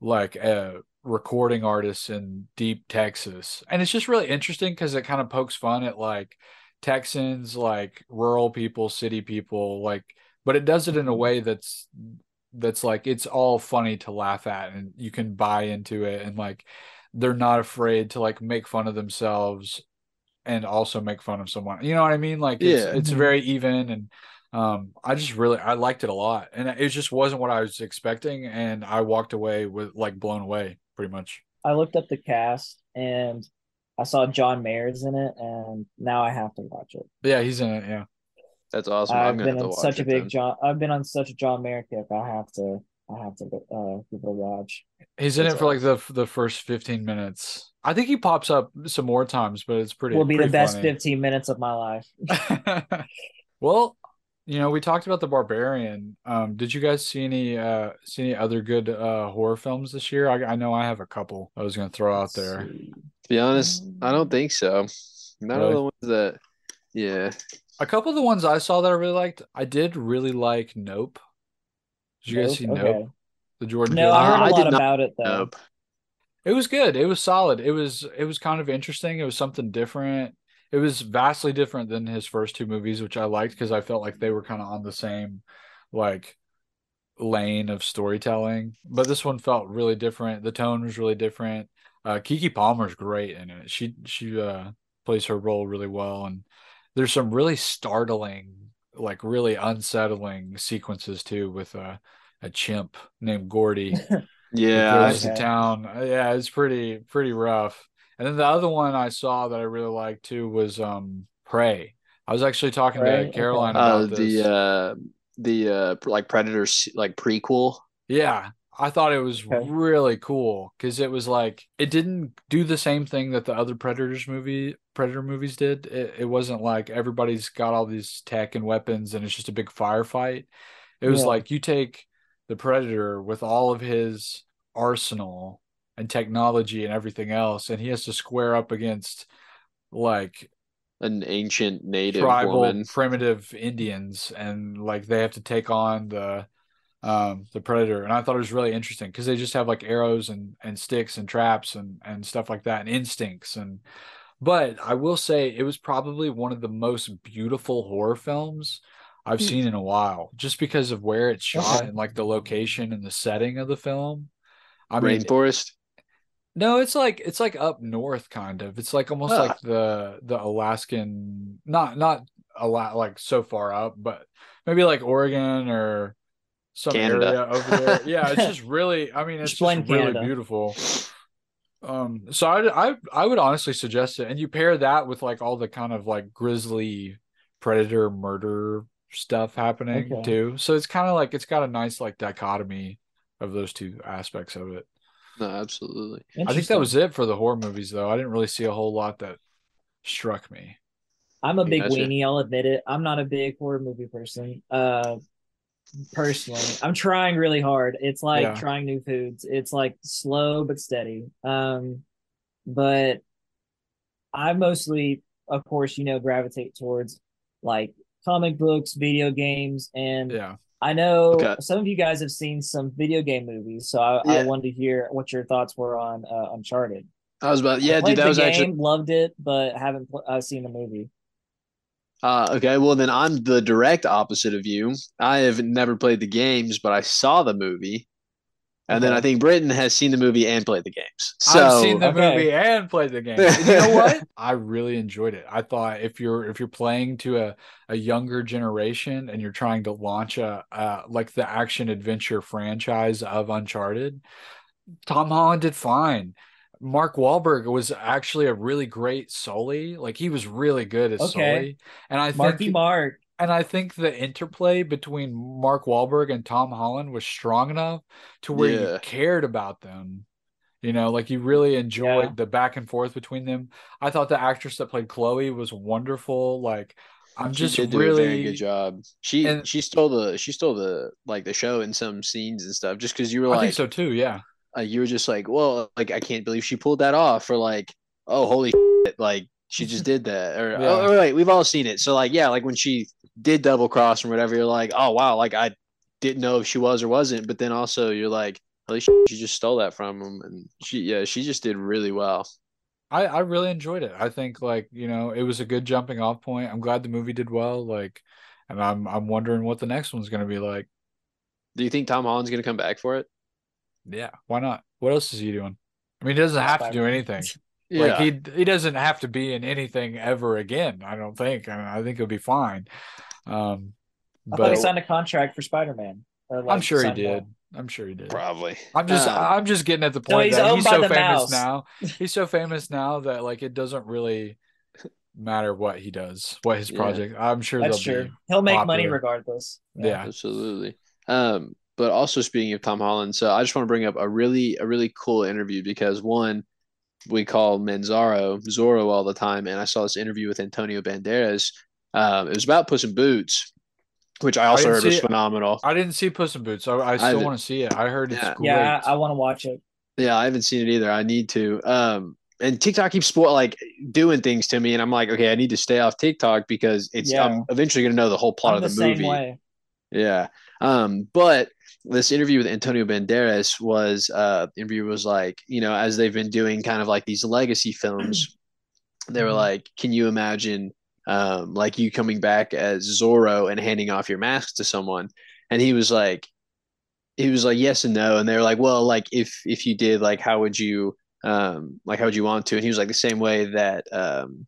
like a recording artist in deep Texas. And it's just really interesting because it kind of pokes fun at like Texans, like rural people, city people, like but it does it in a way that's that's like it's all funny to laugh at and you can buy into it and like they're not afraid to like make fun of themselves and also make fun of someone. You know what I mean? Like it's Yeah. it's Mhm. very even and um I just really I liked it a lot. And it just wasn't what I was expecting and I walked away with like blown away pretty much. I looked up the cast and I saw John Mayer's in it, and now I have to watch it. Yeah, he's in it, yeah. that's awesome. I'm I've been on such a big then. John. I've been on such a John Mayer kick. I have to. I have to uh, give it a watch. He's in That's it for like the the first 15 minutes. I think he pops up some more times, but it's pretty Will be the best funny. 15 minutes of my life. well, you know, we talked about the Barbarian. Um, did you guys see any uh see any other good uh horror films this year? I, I know I have a couple I was gonna throw out there. Let's see. To be honest, I don't think so. None Really? of the ones that yeah. A couple of the ones I saw that I really liked. I did really like Nope. Did you guys Nope? see Nope? The Jordan No, Peele I heard a I lot did about it though. Nope. It was good. It was solid. It was it was kind of interesting. It was something different. It was vastly different than his first two movies, which I liked because I felt like they were kind of on the same like lane of storytelling. But this one felt really different. The tone was really different. Uh Keke Palmer's great in it. She she uh plays her role really well and there's some really startling, like really unsettling sequences too with a a chimp named Gordy Yeah, that I- goes to town. Uh, Yeah, it's pretty pretty rough. And then the other one I saw that I really liked too was um Prey. I was actually talking Prey? to Caroline Okay. uh, about this. the uh the uh like Predators like prequel. Yeah, I thought it was Okay. really cool because it was like it didn't do the same thing that the other Predators movie Predator movies did. It it wasn't like everybody's got all these tech and weapons and it's just a big firefight. It was Yeah. like you take the Predator with all of his arsenal and technology and everything else, and he has to square up against like An ancient native tribal woman. primitive Indians and like they have to take on the um the predator and I thought it was really interesting because they just have like arrows and and sticks and traps and and stuff like that and instincts and but I will say it was probably one of the most beautiful horror films I've Hmm. seen in a while just because of where it's shot Okay. and like the location and the setting of the film. I mean Rainforest. no, it's like it's like up north, kind of. It's like almost Ah. like the the Alaskan, not not a lot like so far up, but maybe like Oregon or some Canada. area over there. Yeah, it's just really. I mean, it's Just just really Canada. beautiful. Um, so I I I would honestly suggest it, and you pair that with like all the kind of like grisly predator murder stuff happening Okay. too. So it's kind of like it's got a nice like dichotomy of those two aspects of it. No, absolutely. I think that was it for the horror movies, though. I didn't really see a whole lot that struck me. I'm a big Gotcha. weenie. I'll admit it. I'm not a big horror movie person. Uh, personally, I'm trying really hard. It's like Yeah. trying new foods. It's like slow but steady. Um, but I mostly, of course, you know, gravitate towards like comic books, video games, and Yeah, I know Okay. some of you guys have seen some video game movies. So I, I wanted to hear what your thoughts were on uh, Uncharted. I was about yeah, Played dude. That was game, actually loved it, but haven't pl- uh, seen the movie. Uh, okay. Well, then I'm the direct opposite of you. I have never played the games, but I saw the movie, and then I think Britain has seen the movie and played the games. So I've seen the Okay. movie and played the game. You know what? I really enjoyed it. I thought if you're if you're playing to a, a younger generation and you're trying to launch a uh, like the action adventure franchise of Uncharted, Tom Holland did fine. Mark Wahlberg was actually a really great Sully. Like he was really good as Okay. Sully. And I Marky think Mark. And I think the interplay between Mark Wahlberg and Tom Holland was strong enough to where you cared about them. You know, like you really enjoyed Yeah. the back and forth between them. I thought the actress that played Chloe was wonderful. Like I'm she just did do really a very good job. She and- she stole the she stole the like the show in some scenes and stuff. Just because you were I like think so too, yeah. Uh, you were just like, well, like I can't believe she pulled that off, or like oh holy shit, like she just did that, or Yeah. oh, right, we've all seen it. So like yeah, like when she did double cross or whatever, you're like, oh wow, like I didn't know if she was or wasn't, but then also you're like, holy shit, she just stole that from him, and she yeah, she just did really well. I, I really enjoyed it. I think like, you know, it was a good jumping off point. I'm glad the movie did well. Like, and I'm I'm wondering what the next one's gonna be like. Do you think Tom Holland's gonna come back for it? Yeah, why not? What else is he doing? I mean, he doesn't have to do Spider-Man. anything. Like he he doesn't have to be in anything ever again. I don't think. I, mean, I think he'll be fine. Um, I thought he signed a contract for Spider Man. I'm sure he did. I'm sure he did. probably. I'm just Um, I'm just getting at the point he's that he's so famous mouse. now. He's so famous now that like it doesn't really matter what he does, what his Yeah. project. I'm sure That's they'll true. He'll make money regardless. be yeah. Absolutely. Um, but also speaking of Tom Holland, so I just want to bring up a really a really cool interview because one, we call Manzaro Zorro all the time, and I saw this interview with Antonio Banderas. Um, it was about Puss in Boots, which I also didn't heard was it. phenomenal. I didn't see Puss in Boots. I, I still haven't- want to see it. I heard it's Yeah. great. Yeah, I, I want to watch it. Yeah, I haven't seen it either. I need to. Um, and TikTok keeps spoil like doing things to me, and I'm like, okay, I need to stay off TikTok because it's Yeah. I'm eventually gonna know the whole plot I'm of the, the, same movie. way. Yeah. Um, but this interview with Antonio Banderas was uh interview was like, you know, as they've been doing kind of like these legacy films, they were Mhm. like, Can you imagine um like you coming back as Zorro and handing off your mask to someone? And he was like he was like yes and no and they were like well like if if you did like how would you um like how would you want to and he was like the same way that um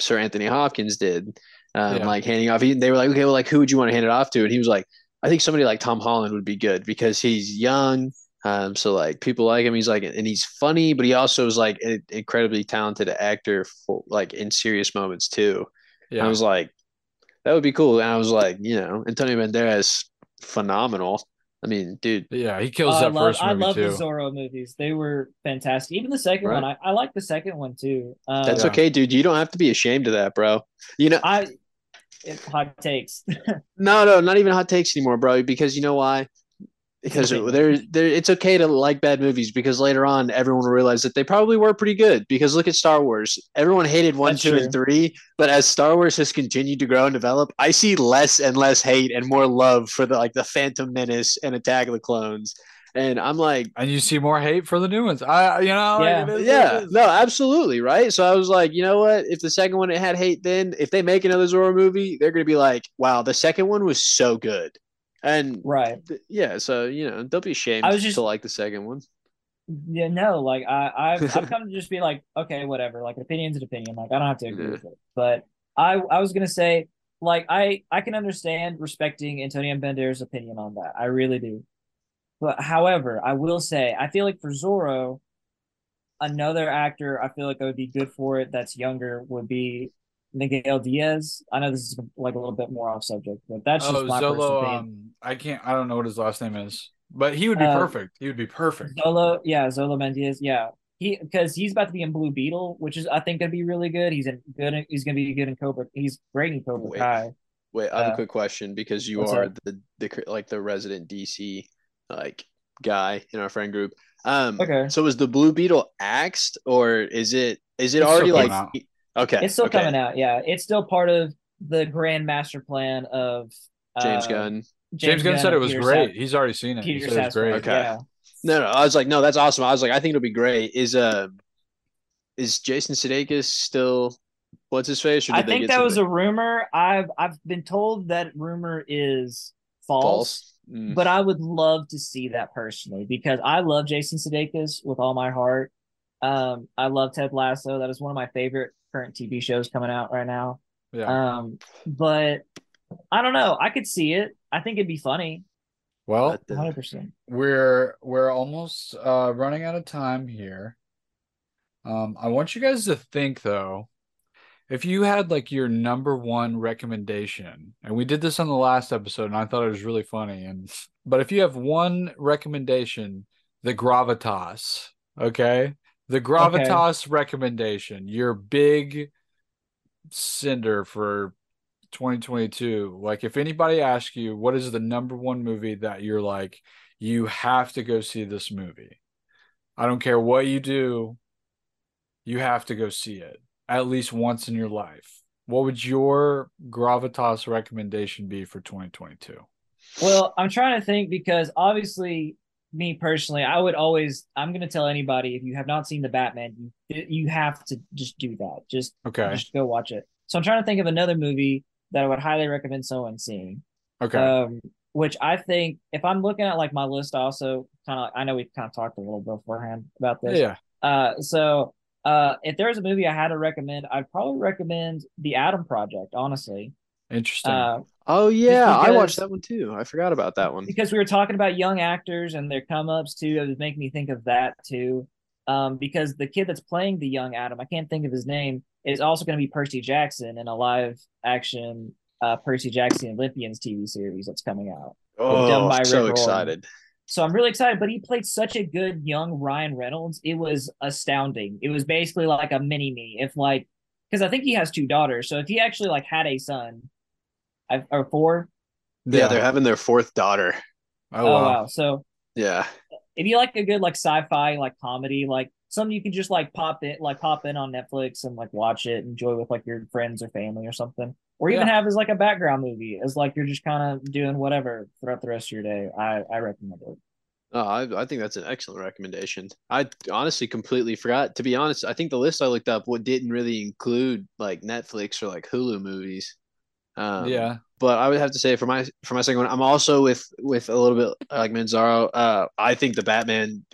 Sir Anthony Hopkins did um Yeah. like handing off he, they were like okay well like who would you want to hand it off to and he was like I think somebody like Tom Holland would be good because he's young um so like people like him he's like and he's funny but he also is like an incredibly talented actor for like in serious moments too and I was like that would be cool and I was like you know Antonio Banderas phenomenal I mean dude Yeah, he Oh, kills I that love, first I love too. the Zorro movies. They were fantastic. Even the second Right. one, I, I like the second one too. Um, That's Yeah. okay, dude. You don't have to be ashamed of that, bro. You know, I it, hot takes. no, no, not even hot takes anymore, bro. Because you know why? Because Okay. there, there, it's okay to like bad movies because later on everyone will realize that they probably were pretty good. Because look at Star Wars. Everyone hated one, That's two, and three, but as Star Wars has continued to grow and develop, I see less and less hate and more love for the like the Phantom Menace and Attack of the Clones. And I'm like, And you see more hate for the new ones. I, you know, Yeah. it is what Yeah, no, absolutely, right? So I was like, you know what? If the second one it had hate, then if they make another Zorro movie, they're gonna be like, wow, the second one was so good, and right. th- yeah, so you know, don't be ashamed I was just- to like the second one. Yeah, no, like I, I've, I've come to just be like, okay, whatever. Like opinion's an opinion. Like I don't have to agree Yeah. with it. But I, I was gonna say, like I, I can understand respecting Antonio Banderas' opinion on that. I really do. But however, I will say, I feel like for Zorro, another actor, I feel like that would be good for it. That's younger would be Miguel Diaz. I know this is like a little bit more off subject, but that's just Oh, my personal Xolo. Um, I can't. I don't know what his last name is, but he would be Uh, perfect. He would be perfect. Xolo, yeah, Xolo Mendez, yeah. He because he's about to be in Blue Beetle, which is I think gonna be really good. He's in good. He's gonna be good in Cobra. He's great in Cobra Wait. Kai. Wait, I have Uh, a quick question because you are that? the the like the resident DC like guy in our friend group. Um, Okay. so is the Blue Beetle axed or is it is it It's already like coming okay? It's still okay. coming out. Yeah, it's still part of the grand master plan of uh, James Gunn. James Gunn said it was Peter great. Sa- He's already seen it. He Peter said it was great. Okay. Yeah. No, no, I was like, no, that's awesome. I was like, I think it'll be great. Is uh, is Jason Sudeikis still what's his face? Or I did they think get that was a rumor. I've I've been told that rumor is false. false? Mm. But I would love to see that personally because I love Jason Sudeikis with all my heart. Um, I love Ted Lasso. That is one of my favorite current TV shows coming out right now. Yeah. Um, but I don't know. I could see it. I think it'd be funny. well, uh, 100%. we're we're almost uh running out of time here. Um, I want you guys to think though, if you had like your number one recommendation, and we did this on the last episode, and I thought it was really funny. And but if you have one recommendation, the gravitas, okay, the gravitas recommendation, your big cinder for 2022. Like if anybody asks you what is the number one movie that you're like, you have to go see this movie. I don't care what you do. you have to go see it at least once in your life, what would your gravitas recommendation be for 2022? Well, I'm trying to think because obviously, me personally, I would always. I'm going to tell anybody if you have not seen the Batman, you you have to just do that. Just Okay. just go watch it. So I'm trying to think of another movie that I would highly recommend someone seeing. Okay. Um, which I think if I'm looking at like my list, also kind of I know we kind of talked a little beforehand about this. yeah. Uh, so uh, if there's a movie I had to recommend, I'd probably recommend The Adam Project. Honestly, Interesting. uh, Oh yeah, I watched that one too. I forgot about that one. because we were talking about young actors and their come ups too. It was making me think of that too. Um, because the kid that's playing the young Adam, I can't think of his name, is also going to be Percy Jackson in a live action uh, Percy Jackson Olympians TV series that's coming out. done Oh, by so Rick excited. So I'm really excited. But he played such a good young Ryan Reynolds. It was astounding. It was basically like a mini me. If like, because I think he has two daughters. So if he actually like had a son, I, or four. Yeah, they're having their fourth daughter. Oh, Oh, wow. wow. So Yeah. if you like a good like sci-fi like comedy like something you can just like pop it like pop in on netflix and like watch it enjoy with like your friends or family or something or even Yeah. have as like a background movie as like you're just kind of doing whatever throughout the rest of your day i i recommend it Oh, I, I think that's an excellent recommendation. I honestly completely forgot. To be honest, I think the list I looked up what didn't really include like Netflix or like Hulu movies. Um, yeah. but I would have to say for my for my second one, I'm also with with a little bit like Manzaro. Uh, I think the Batman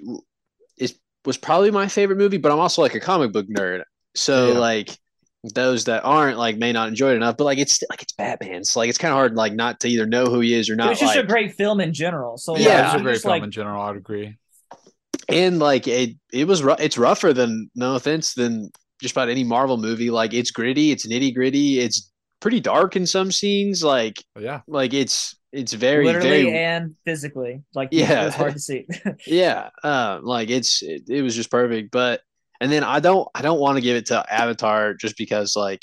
is was probably my favorite movie, but I'm also like a comic book nerd, so Yeah. like those that aren't like may not enjoy it enough. But like it's like it's Batman, so like it's kind of hard like not to either know who he is or not. it's just like, a great film in general so Yeah, Yeah. it's a great film like in general. I'd agree. and like it it was rough it's rougher than no offense than just about any marvel movie like it's gritty it's nitty gritty it's pretty dark in some scenes like yeah. like it's it's very literally very and physically like Yeah. it's hard to see yeah uh like it's it, it was just perfect but and then i don't i don't want to give it to avatar just because like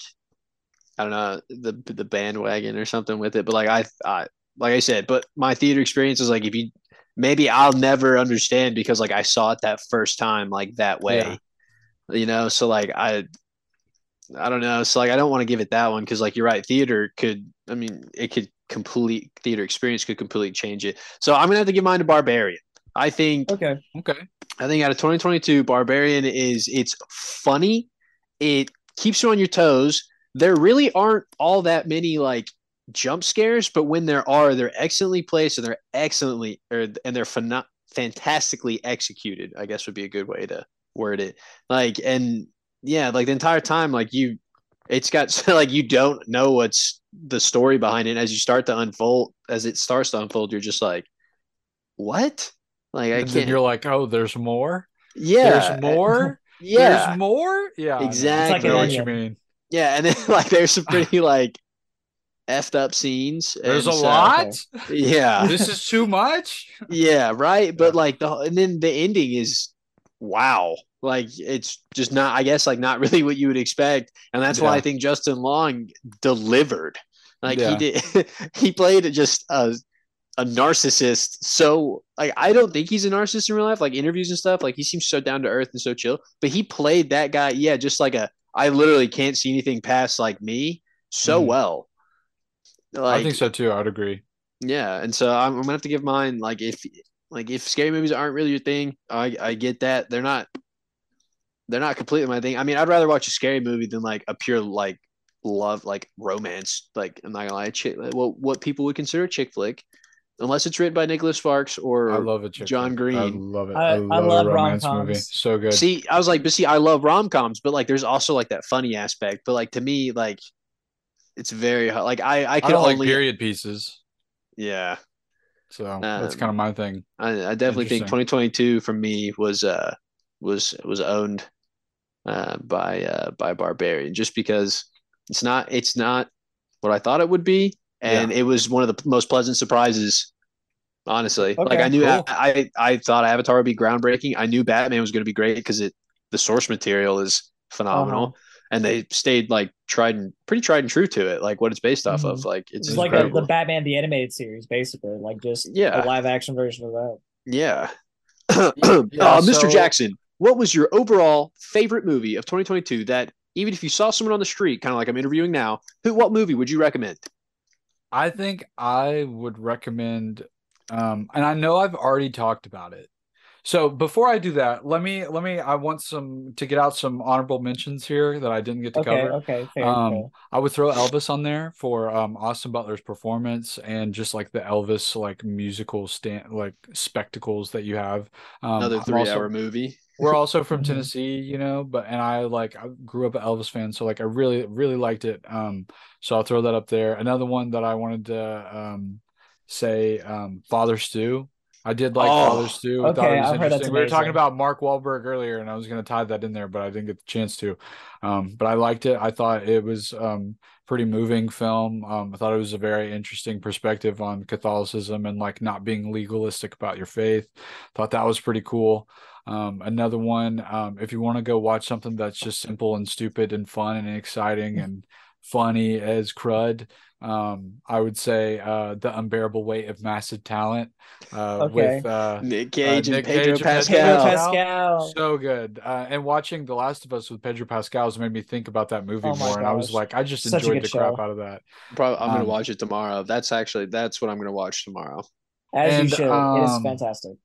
i don't know the the bandwagon or something with it but like i i like i said but my theater experience is like if you maybe i'll never understand because like i saw it that first time like that way Yeah. you know so like i i don't know so like i don't want to give it that one because like you're right theater could i mean it could complete theater experience could completely change it so i'm gonna have to give mine to barbarian i think okay Okay. I think out of 2022, Barbarian is it's funny. It keeps you on your toes. There really aren't all that many like jump scares, but when there are, they're excellently placed and they're excellently or and they're pheno- fantastically executed. I guess would be a good way to word it. Like and yeah, like the entire time, like you, it's got like you don't know what's the story behind it. As you start to unfold, as it starts to unfold, you're just like, what? Like I And can't. you're like, oh, there's more. Yeah, There's more. Yeah, There's more. Yeah. I know. Exactly. I know what you mean. yeah, and then like there's some pretty like effed up scenes. There's a so- lot. Yeah, this is too much. yeah, right. But Yeah. like the and then the ending is wow. Like it's just not. I guess like not really what you would expect, and that's why I think Justin Long delivered. Like Yeah. he did, he played just a a narcissist. So like I don't think he's a narcissist in real life. Like interviews and stuff, like he seems so down to earth and so chill. But he played that guy, yeah, just like a I literally can't see anything past like me so Mhm. well. Like I think so too. I'd agree. yeah, and so I'm, I'm gonna have to give mine. Like if like if scary movies aren't really your thing, I I get that they're not they're not completely my thing. I mean, I'd rather watch a scary movie than like a pure like love like romance. Like I'm not gonna lie, chick, what what people would consider a chick flick, unless it's written by Nicholas Sparks or I love it. John Green. I love it. I- I, I love, love romance rom-coms. movie. So good. See, I was like, but see, I love rom coms, but like, there's also like that funny aspect. But like to me, like, it's very hard. Like I I I could don't like only period pieces. yeah. So that's Um, kind of my thing. I, I definitely think 2022 for me was uh was was owned uh by uh by Barbarian just because it's not it's not what I thought it would be and it was one of the most pleasant surprises honestly like I knew cool. I, I I thought Avatar would be groundbreaking I knew Batman was going to be great because it the source material is phenomenal Uh-huh. and they stayed like tried and pretty tried and true to it like what it's based off of Mhm. like it's It's It's like a, the Batman the animated series, basically, like just Yeah. a live action version of that. yeah Yeah, uh, Mr. so- Jackson what was your overall favorite movie of 2022 that even if you saw someone on the street, kind of like I'm interviewing now, who what movie would you recommend? I think I would recommend um and I know I've already talked about it. So before I do that, let me let me I want some to get out some honorable mentions here that I didn't get to Okay, cover. okay, fair, Um, fair. I would throw Elvis on there for um Austin Butler's performance and just like the Elvis like musical stand like spectacles that you have. Um, Another three also- hour movie. We're also from. Tennessee, you know, but and I like I grew up an Elvis fan, so like I really really liked it. Um, so I'll throw that up there. Another one that I wanted to um say um Father Stu. I did like Oh, Father Stu. I thought it was I've interesting. We were talking about Mark Wahlberg earlier, and I was going to tie that in there, but I didn't get the chance to. Um, but I liked it. I thought it was um pretty moving film. Um, I thought it was a very interesting perspective on Catholicism and like not being legalistic about your faith. Thought that was pretty cool. Um, another one, um, if you want to go watch something that's just simple and stupid and fun and exciting and funny as crud, um, I would say uh, the unbearable weight of massive talent uh, Okay. with uh, Nick Cage and Nick Pedro Cage Pascal. Pedro Pascal. Pascal. so good. Uh, and watching The Last of Us with Pedro Pascal has made me think about that movie Oh my more. And I was like, I just Such enjoyed good the crap out of that. Probably, I'm gonna Um, watch it tomorrow. That's actually that's what I'm gonna watch tomorrow. As And, you should. it is um, fantastic.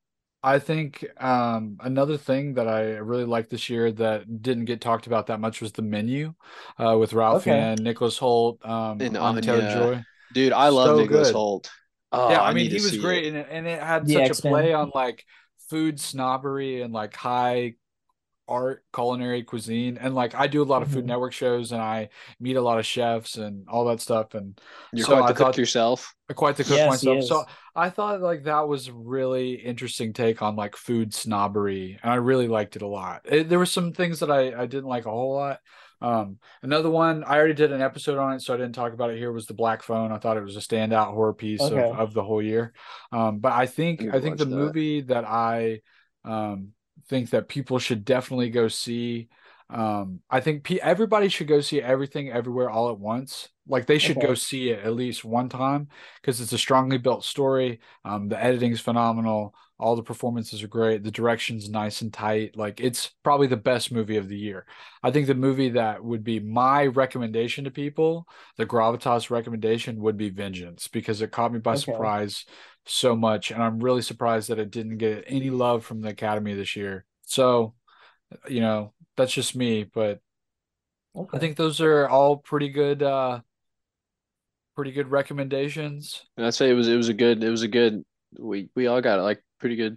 I think um, another thing that I really liked this year that didn't get talked about that much was the menu uh, with Ralph Okay. and Nicholas Hoult, um, And Anya Anya. Taylor-Joy. Dude, I love So Nicholas good. Hoult. Oh, yeah, I, I, mean he was great, it. and, and it had The such X-Men. a play on like food snobbery and like high art culinary cuisine and like I do a lot of Food Mhm. Network shows and I meet a lot of chefs and all that stuff and You're so quite I the cook thought- yourself. quite the cook Yes, myself. So I thought like that was a really interesting take on like food snobbery, and I really liked it a lot. It, there were some things that I I didn't like a whole lot. Um, another one I already did an episode on it, so I didn't talk about it here. Was the Black Phone? I thought it was a standout horror piece Okay. of, of the whole year. Um, but I think I think the that. movie that I um think that people should definitely go see. Um, I think pe- everybody should go see everything everywhere all at once. Like they should Okay. go see it at least one time because it's a strongly built story. Um, the editing is phenomenal. All the performances are great. The direction's nice and tight. Like it's probably the best movie of the year. I think the movie that would be my recommendation to people, the gravitas recommendation, would be Vengeance because it caught me by Okay. surprise so much, and I'm really surprised that it didn't get any love from the Academy this year. So, you know, that's just me, but Okay. I think those are all pretty good. uh Pretty good recommendations. And I'd say it was it was a good it was a good we we all got like pretty good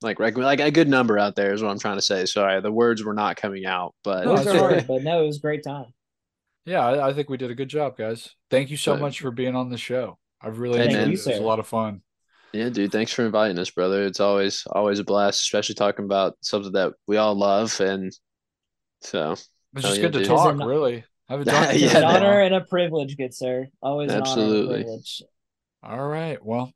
like recommend like a good number out there is what I'm trying to say. Sorry, the words were not coming out, but No, Words it's are okay. hard, but no, it was a great time. Yeah, I, I think we did a good job, guys. Thank you so So- much for being on the show. I've really enjoyed it. It was a lot of fun. yeah, dude, thanks for inviting us, brother. It's always always a blast, especially talking about something that we all love and so It's Hell just good to dude. talk, an- really. Haven't Yeah, talked to you It's yeah, an a that- honor and a privilege, good sir. Always an honor and Absolutely. All right. Well,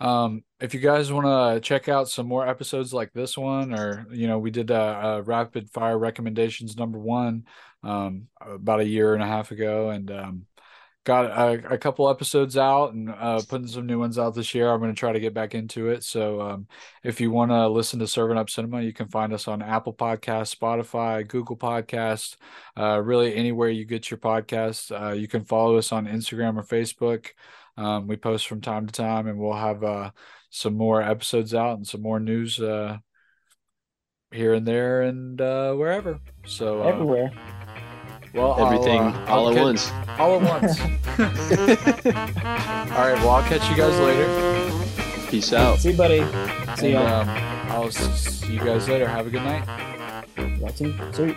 um, if you guys want to check out some more episodes like this one, or you know, we did a, a rapid fire recommendations number one um, about a year and a half ago, and um, got a, a couple episodes out and uh, putting some new ones out this year. I'm going to try to get back into it. So um, if you want to listen to Serving Up Cinema, you can find us on Apple Podcasts, Spotify, Google Podcasts, uh, really anywhere you get your podcasts. Uh, you can follow us on Instagram or Facebook. Um, we post from time to time, and we'll have uh, some more episodes out and some more news uh, here and there and uh, wherever. So, Everywhere. Well, everything uh, all I'll at once. All at once. all right. Well, I'll catch you guys later. Peace out. See you, buddy. See and, ya. um, I'll see you guys later. Have a good night. Y'all too. Sweet.